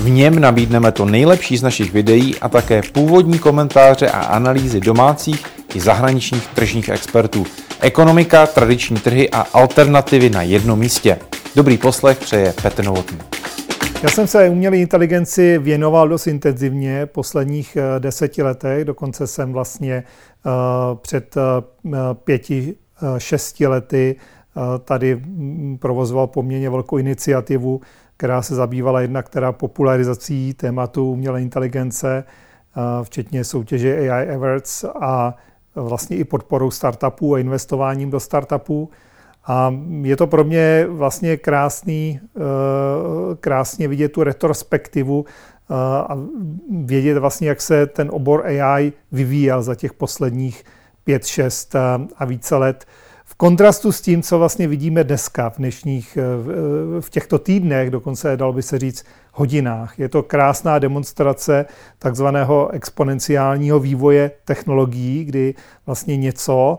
V něm nabídneme to nejlepší z našich videí a také původní komentáře a analýzy domácích i zahraničních tržních expertů. Ekonomika, tradiční trhy a alternativy na jednom místě. Dobrý poslech přeje Petr Novotný. Já jsem se umělé inteligenci věnoval dost intenzivně posledních eh, deseti letech, dokonce jsem vlastně uh, před uh, pěti, šesti lety tady mm, provozoval poměrně velkou iniciativu, která se zabývala jednak teda popularizací tématu umělé inteligence, včetně soutěže AI Awards a vlastně i podporou startupů a investováním do startupů. A je to pro mě vlastně krásný, eh, krásně vidět tu retrospektivu eh, a vědět vlastně, jak se ten obor AI vyvíjel za těch posledních pět, šest a více let. Kontrastu s tím, co vlastně vidíme dneska v dnešních, eh, v těchto týdnech, dokonce dal by se říct hodinách. Je to krásná demonstrace takzvaného exponenciálního vývoje technologií, kdy vlastně něco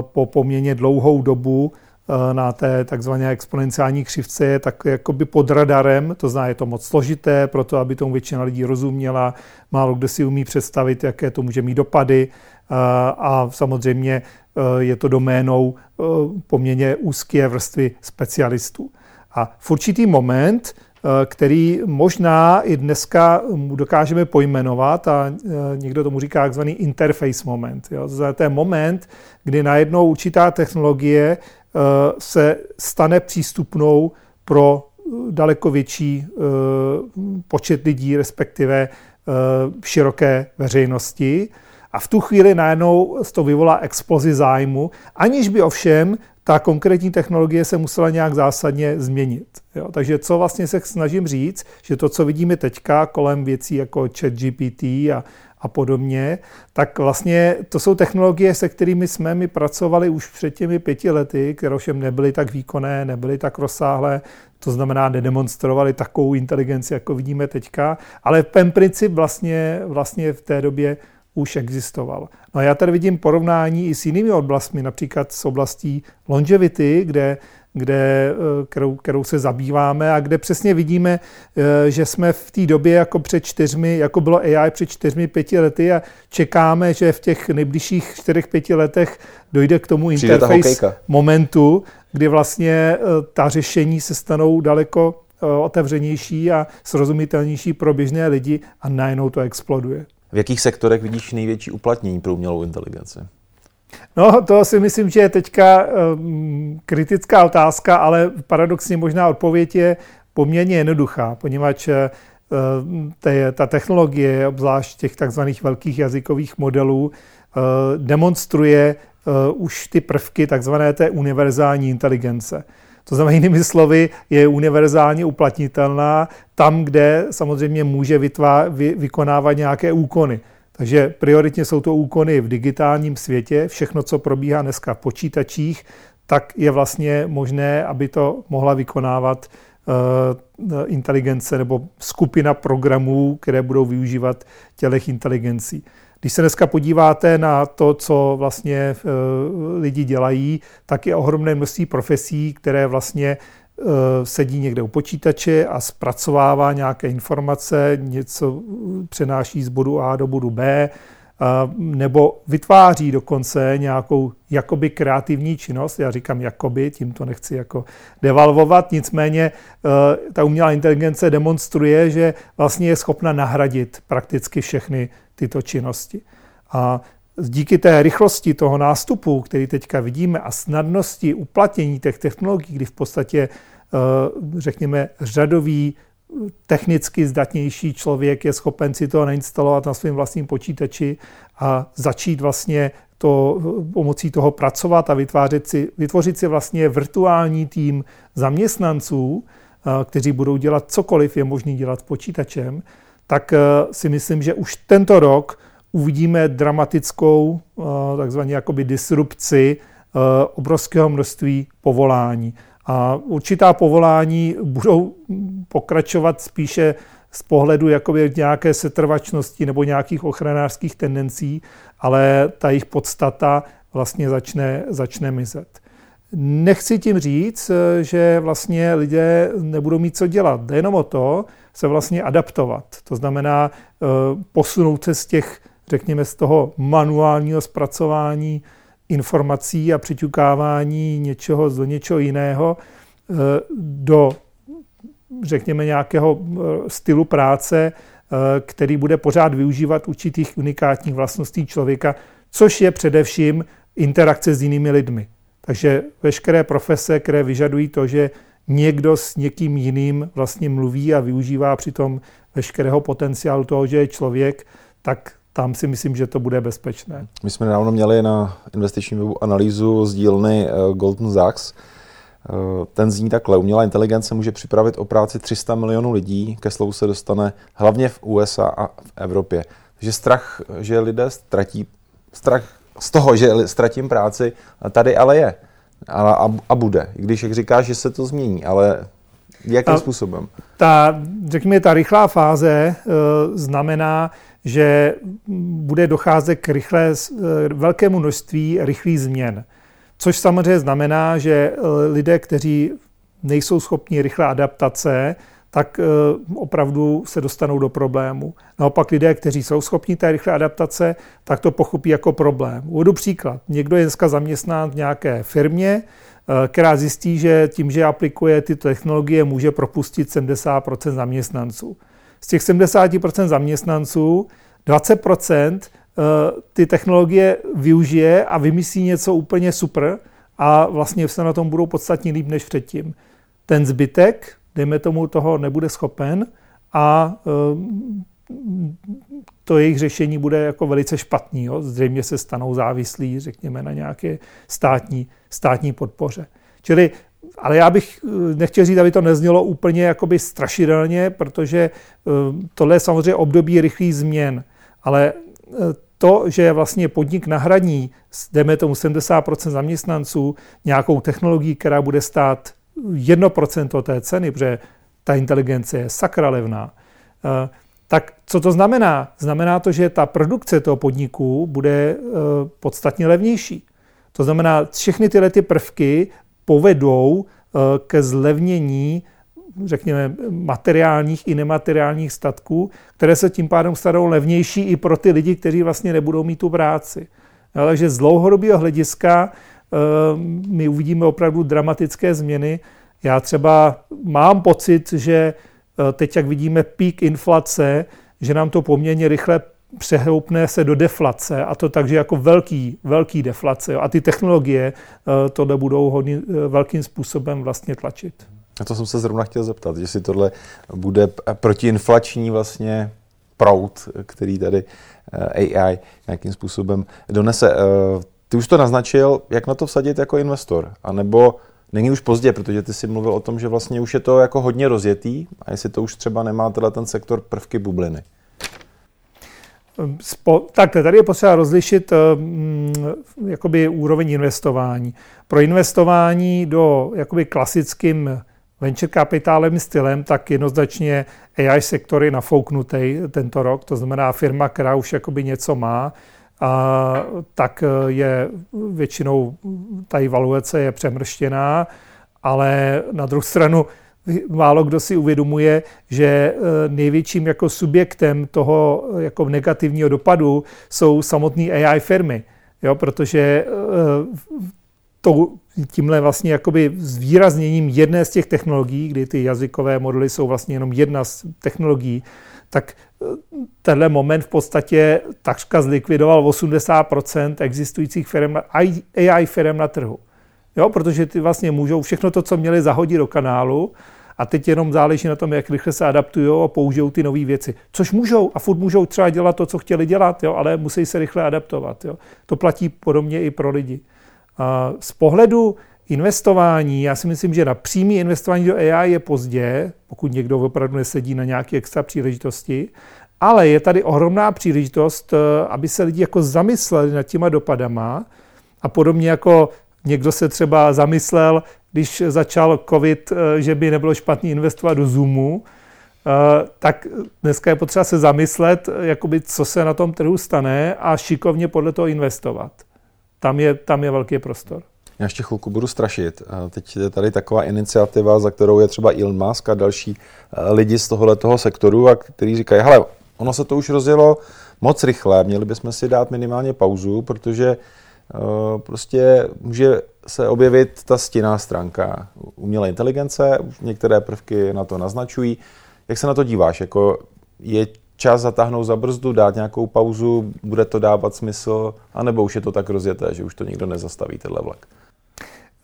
po poměrně dlouhou dobu Eh, na té takzvané exponenciální křivce je tak jakoby pod radarem, to znamená, je to moc složité, proto aby tomu většina lidí rozuměla, málo kdo si umí představit, jaké to může mít dopady eh, a samozřejmě eh, je to doménou poměrně úzké vrstvy specialistů. A v určitý moment, který možná i dneska dokážeme pojmenovat a někdo tomu říká takzvaný interface moment. Jo. To je moment, kdy najednou určitá technologie Eh, se stane přístupnou pro daleko větší eh, počet lidí, respektive eh, široké veřejnosti. A v tu chvíli najednou to vyvolá explozi zájmu, aniž by ovšem ta konkrétní technologie se musela nějak zásadně změnit. Jo? Takže co vlastně se snažím říct, že to, co vidíme teďka kolem věcí jako ChatGPT a, a podobně, tak vlastně to jsou technologie, se kterými jsme my pracovali už před těmi pěti lety, které ovšem nebyly tak výkonné, nebyly tak rozsáhlé, to znamená, nedemonstrovali takovou inteligenci, jako vidíme teďka, ale ten princip vlastně, vlastně v té době už existoval. No a já tady vidím porovnání i s jinými oblastmi, například s oblastí longevity, kde kde, eh, kterou, kterou se zabýváme a kde přesně vidíme, eh, že jsme v té době jako před čtyřmi, jako bylo AI před čtyřmi, pěti lety a čekáme, že v těch nejbližších čtyřech, pěti letech dojde k tomu interface momentu, kdy vlastně eh, ta řešení se stanou daleko otevřenější a srozumitelnější pro běžné lidi a najednou to exploduje. V jakých sektorech vidíš největší uplatnění pro umělou inteligenci? No, to si myslím, že je teďka um, kritická otázka, ale paradoxně možná odpověď je poměrně jednoduchá, poněvadž uh, te, ta technologie, obzvlášť těch takzvaných velkých jazykových modelů, uh, demonstruje uh, už ty prvky takzvané té univerzální inteligence. To znamená, jinými slovy, je univerzálně uplatnitelná tam, kde samozřejmě může vytvá, vy, vykonávat nějaké úkony. Takže prioritně jsou to úkony v digitálním světě. Všechno, co probíhá dneska v počítačích, tak je vlastně možné, aby to mohla vykonávat uh, inteligence nebo skupina programů, které budou využívat tělech inteligencí. Když se dneska podíváte na to, co vlastně uh, lidi dělají, tak je ohromné množství profesí, které vlastně Eh, sedí někde u počítače a zpracovává nějaké informace, něco přenáší z bodu A do bodu B, nebo vytváří dokonce nějakou jakoby kreativní činnost. Já říkám jakoby, tím to nechci jako devalvovat, nicméně eh, ta umělá inteligence demonstruje, že vlastně je schopna nahradit prakticky všechny tyto činnosti. A díky té rychlosti toho nástupu, který teďka vidíme, a snadnosti uplatnění těch technologií, kdy v podstatě, eh, řekněme, řadový technicky zdatnější člověk je schopen si to nainstalovat na svém vlastním počítači a začít vlastně to, pomocí toho pracovat a vytvářet si, vytvořit si vlastně virtuální tým zaměstnanců, eh, kteří budou dělat cokoliv je možné dělat počítačem, tak si myslím, že už tento rok uvidíme dramatickou takzvaně jakoby disrupci obrovského množství povolání. A určitá povolání budou pokračovat spíše z pohledu jakoby nějaké setrvačnosti nebo nějakých ochranářských tendencí, ale ta jejich podstata vlastně začne, začne mizet. Nechci tím říct, že vlastně lidé nebudou mít co dělat. Jde jenom o to, se vlastně adaptovat. To znamená eh, posunout se z těch, řekněme, z toho manuálního zpracování informací a přiťukávání něčeho do něčeho jiného eh, do, řekněme, nějakého eh, stylu práce, který bude pořád využívat určitých unikátních vlastností člověka, což je především interakce s jinými lidmi. Takže veškeré profese, které vyžadují to, že někdo s někým jiným vlastně mluví a využívá přitom veškerého potenciálu toho, že je člověk, tak tam si myslím, že to bude bezpečné. My jsme nedávno měli na investičním webu analýzu z dílny eh, Goldman Sachs. Eh, ten zní takhle. Umělá inteligence může připravit o práci 300 milionů lidí, ke slovu se dostane hlavně v USA a v Evropě. Takže strach, že lidé ztratí, strach z toho, že ztratím práci, tady ale je. A, a, a bude. I když, jak říkáš, že se to změní, ale jakým a způsobem? Ta, řekněme, ta rychlá fáze uh, znamená, že bude docházet k rychlé, uh, velkému množství rychlých změn. Což samozřejmě znamená, že uh, lidé, kteří nejsou schopni rychlé adaptace, tak eh, opravdu se dostanou do problému. Naopak lidé, kteří jsou schopni té rychlé adaptace, tak to pochopí jako problém. Uvedu příklad. Někdo je dneska zaměstnán v nějaké firmě, která zjistí, že tím, že aplikuje tyto technologie, může propustit 70% zaměstnanců. Z těch 70% zaměstnanců 20 eh, ty technologie využije a vymyslí něco úplně super a vlastně se na tom budou podstatně líp než předtím. Ten zbytek, dejme tomu, toho nebude schopen a eh, to jejich řešení bude jako velice špatný. Jo? Zřejmě se stanou závislí, řekněme, na nějaké státní, státní podpoře. Čili, ale já bych eh, nechtěl říct, aby to neznělo úplně jakoby strašidelně, protože eh, tohle je samozřejmě období rychlých změn, ale to, že vlastně podnik nahradí, jdeme tomu 70% zaměstnanců, nějakou technologií, která bude stát 1% té ceny, protože ta inteligence je sakra levná, eh, tak co to znamená? Znamená to, že ta produkce toho podniku bude eh, podstatně levnější. To znamená, všechny tyhle ty prvky povedou eh, ke zlevnění řekněme, materiálních i nemateriálních statků, které se tím pádem stanou levnější i pro ty lidi, kteří vlastně nebudou mít tu práci. Takže z dlouhodobého hlediska Ehm, my uvidíme opravdu dramatické změny. Já třeba mám pocit, že eh, teď, jak vidíme pík inflace, že nám to poměrně rychle přehoupne se do deflace a to takže jako velký, velký deflace. A ty technologie eh, tohle budou hodně, eh, velkým způsobem vlastně tlačit. A to jsem se zrovna chtěl zeptat, jestli tohle bude protiinflační vlastně proud, který tady AI nějakým způsobem donese. Ty už to naznačil, jak na to vsadit jako investor, a nebo není už pozdě, protože ty si mluvil o tom, že vlastně už je to jako hodně rozjetý a jestli to už třeba nemá teda ten sektor prvky bubliny. Spo, tak tady je potřeba rozlišit um, jakoby úroveň investování. Pro investování do jakoby klasickým venture kapitálem stylem, tak jednoznačně AI sektor je nafouknutý tento rok, to znamená firma, která už jakoby něco má, a tak eh, je většinou ta evaluace je přemrštěná, ale na druhou stranu málo kdo si uvědomuje, že eh, největším jako subjektem toho eh, jako negativního dopadu jsou samotné AI firmy, jo, protože to, tímhle vlastně jakoby zvýrazněním jedné z těch technologií, kdy ty jazykové modely jsou vlastně jenom jedna z technologií, tak tenhle moment v podstatě takřka zlikvidoval 80% existujících firm, AI firm na trhu. Jo, protože ty vlastně můžou všechno to, co měli, zahodit do kanálu a teď jenom záleží na tom, jak rychle se adaptují a použijou ty nové věci. Což můžou a furt můžou třeba dělat to, co chtěli dělat, jo, ale musí se rychle adaptovat. Jo. To platí podobně i pro lidi. A z pohledu investování, já si myslím, že na přímý investování do AI je pozdě, pokud někdo opravdu nesedí na nějaké extra příležitosti, Ale je tady ohromná příležitost, eh, aby se lidi jako zamysleli nad těma dopadama a podobně jako někdo se třeba zamyslel, když začal covid, eh, že by nebylo špatný investovat do Zoomu, eh, tak dneska je potřeba se zamyslet, jakoby, co se na tom trhu stane a šikovně podle toho investovat. Tam je, tam je velký prostor. Já ještě chvilku budu strašit. Teď je tady taková iniciativa, za kterou je třeba Elon Musk a další lidi z tohoto sektoru, a kteří říkají, hele, ono se to už rozjelo moc rychle, měli bychom si dát minimálně pauzu, protože uh, prostě může se objevit ta stinná stránka umělé inteligence, některé prvky na to naznačují. Jak se na to díváš? Jako je čas zatáhnout za brzdu, dát nějakou pauzu, bude to dávat smysl, anebo už je to tak rozjeté, že už to nikdo nezastaví, tenhle vlak?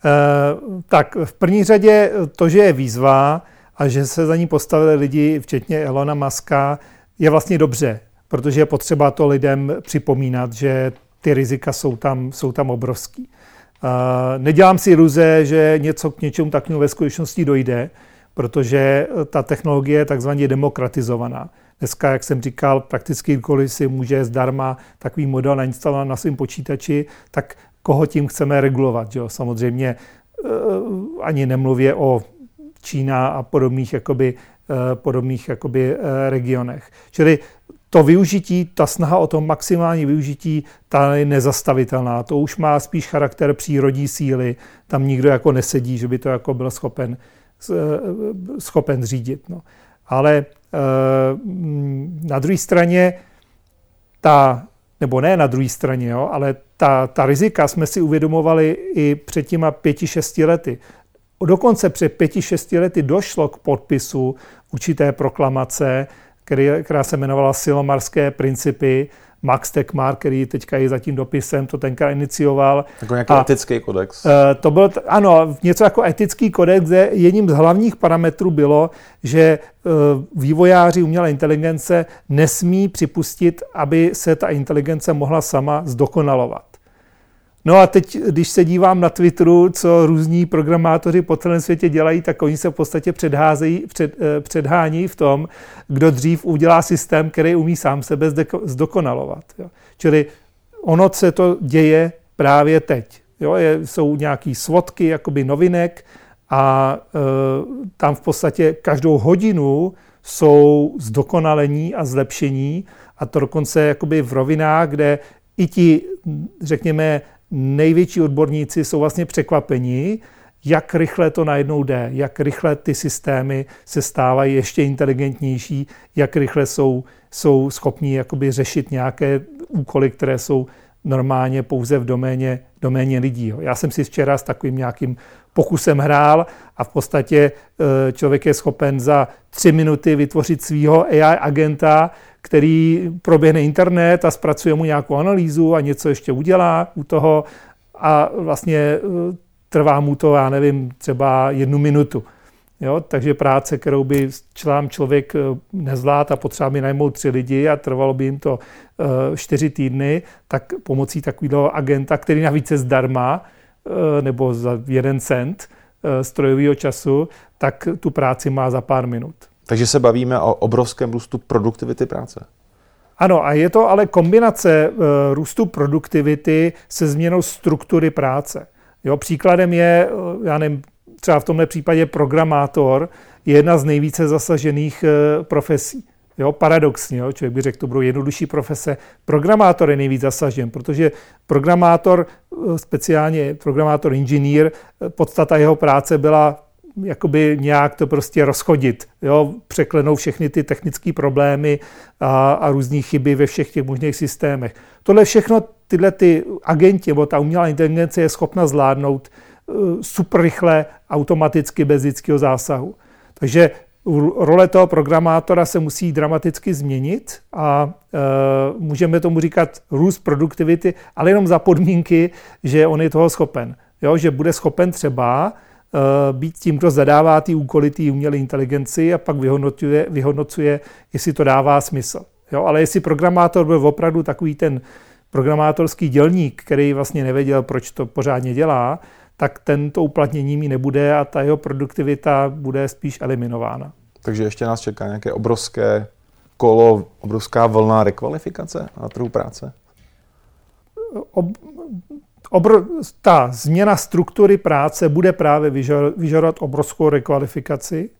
Uh, tak v první řadě to, že je výzva a že se za ní postavili lidi, včetně Elona Muska, je vlastně dobře, protože je potřeba to lidem připomínat, že ty rizika jsou tam, jsou tam obrovský. Nedělám si iluze, že něco k něčemu takovému ve skutečnosti dojde, protože ta technologie je takzvaně demokratizovaná. Dneska, jak jsem říkal, prakticky kdykoliv si může zdarma takový model nainstalovat na svém počítači, tak koho tím chceme regulovat. Jo? Samozřejmě eh, ani nemluvě o Čína a podobných jakoby, Eh, podobných jakoby eh, regionech. Čili to využití, ta snaha o to maximální využití, ta je nezastavitelná. To už má spíš charakter přírodní síly. Tam nikdo jako nesedí, že by to jako byl schopen, eh, schopen řídit. No. Ale na druhé straně ta, nebo ne na druhé straně, jo, ale ta, ta rizika jsme si uvědomovali i před těma pěti, šesti lety. Dokonce před pěti, šesti lety došlo k podpisu určité proklamace, který, která se jmenovala Silomarské principy. Max Tekmar, který teďka je za tím dopisem, to tenkrát inicioval. Jako nějaký a, etický kodex. Uh, to byl, ano, něco jako etický kodex, kde jedním z hlavních parametrů bylo, že uh, vývojáři umělé inteligence nesmí připustit, aby se ta inteligence mohla sama zdokonalovat. No a teď, když se dívám na Twitteru, co různí programátoři po celém světě dělají, tak oni se v podstatě předházejí, před, eh, předhání v tom, kdo dřív udělá systém, který umí sám sebe zdokonalovat. Jo. Čili ono se to děje právě teď. Jo. Je, jsou nějaké svodky jakoby novinek a e, tam v podstatě každou hodinu jsou zdokonalení a zlepšení a to dokonce jakoby v rovinách, kde i ti, řekněme, největší odborníci jsou vlastně překvapení, jak rychle to najednou jde, jak rychle ty systémy se stávají ještě inteligentnější, jak rychle jsou, jsou schopní jakoby řešit nějaké úkoly, které jsou normálně pouze v doméně, doméně lidí. Já jsem si včera s takovým nějakým pokusem hrál a v podstatě e, člověk je schopen za tři minuty vytvořit svého AI agenta, který proběhne internet a zpracuje mu nějakou analýzu a něco ještě udělá u toho a vlastně e, trvá mu to, já nevím, třeba jednu minutu. Jo, takže práce, kterou by člán člověk e, nezvládl a potřeba by najmout tři lidi a trvalo by jim to e, čtyři týdny, tak pomocí takového agenta, který navíc je zdarma, nebo za jeden cent strojového času, tak tu práci má za pár minut. Takže se bavíme o obrovském růstu produktivity práce. Ano, a je to ale kombinace e, růstu produktivity se změnou struktury práce. Jo, příkladem je, eh, já nevím, třeba v tomhle případě programátor je jedna z nejvíce zasažených e, profesí. Jo, paradoxně, jo, člověk by řekl, to budou jednodušší profese. Programátor je nejvíc zasažen, protože programátor, speciálně programátor inženýr, podstata jeho práce byla jakoby nějak to prostě rozchodit, jo, překlenou všechny ty technické problémy a, a různé chyby ve všech těch možných systémech. Tohle všechno tyhle ty agenti, nebo ta umělá inteligence je schopna zvládnout uh, super rychle, automaticky, bez lidského zásahu. Takže role toho programátora se musí dramaticky změnit a e, můžeme tomu říkat růst produktivity, ale jenom za podmínky, že on je toho schopen. Jo, že bude schopen třeba být tím, kdo zadává ty úkoly té umělé inteligenci a pak vyhodnocuje, vyhodnocuje, jestli to dává smysl. Jo, ale jestli programátor byl opravdu takový ten programátorský dělník, který vlastně nevěděl, proč to pořádně dělá, tak tento uplatnění mi nebude a ta jeho produktivita bude spíš eliminována. Takže ještě nás čeká nějaké obrovské kolo, obrovská vlna rekvalifikace na trhu práce? Ob, obr, ta změna struktury práce bude právě vyžadovat obrovskou rekvalifikaci.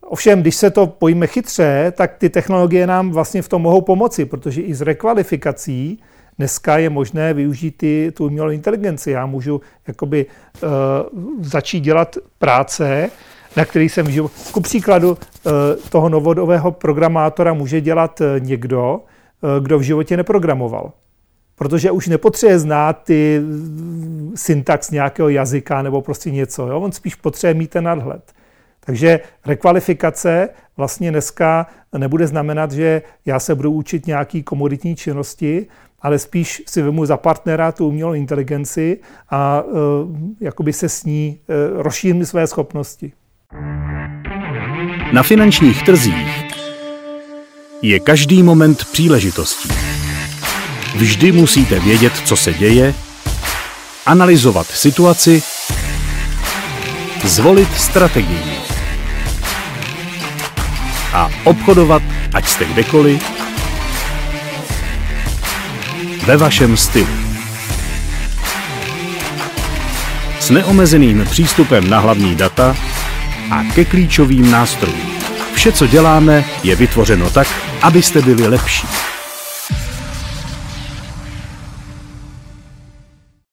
Ovšem, když se to pojme chytře, tak ty technologie nám vlastně v tom mohou pomoci, protože i s rekvalifikací dneska je možné využít ty, tu umělou inteligenci. Já můžu jakoby uh, začít dělat práce, na který jsem žil. Ku příkladu uh, toho novodového programátora může dělat uh, někdo, uh, kdo v životě neprogramoval. Protože už nepotřebuje znát ty syntax nějakého jazyka nebo prostě něco. Jo? On spíš potřebuje mít ten nadhled. Takže rekvalifikace vlastně dneska nebude znamenat, že já se budu učit nějaký komoditní činnosti, ale spíš si vemu za partnera tu umělou inteligenci a uh, jakoby se s ní uh, rozšířím své schopnosti. Na finančních trzích je každý moment příležitostí. Vždy musíte vědět, co se děje, analyzovat situaci, zvolit strategii a obchodovat, ať jste kdekoliv, ve vašem stylu. S neomezeným přístupem na hlavní data a ke klíčovým nástrojům. Vše, co děláme, je vytvořeno tak, abyste byli lepší.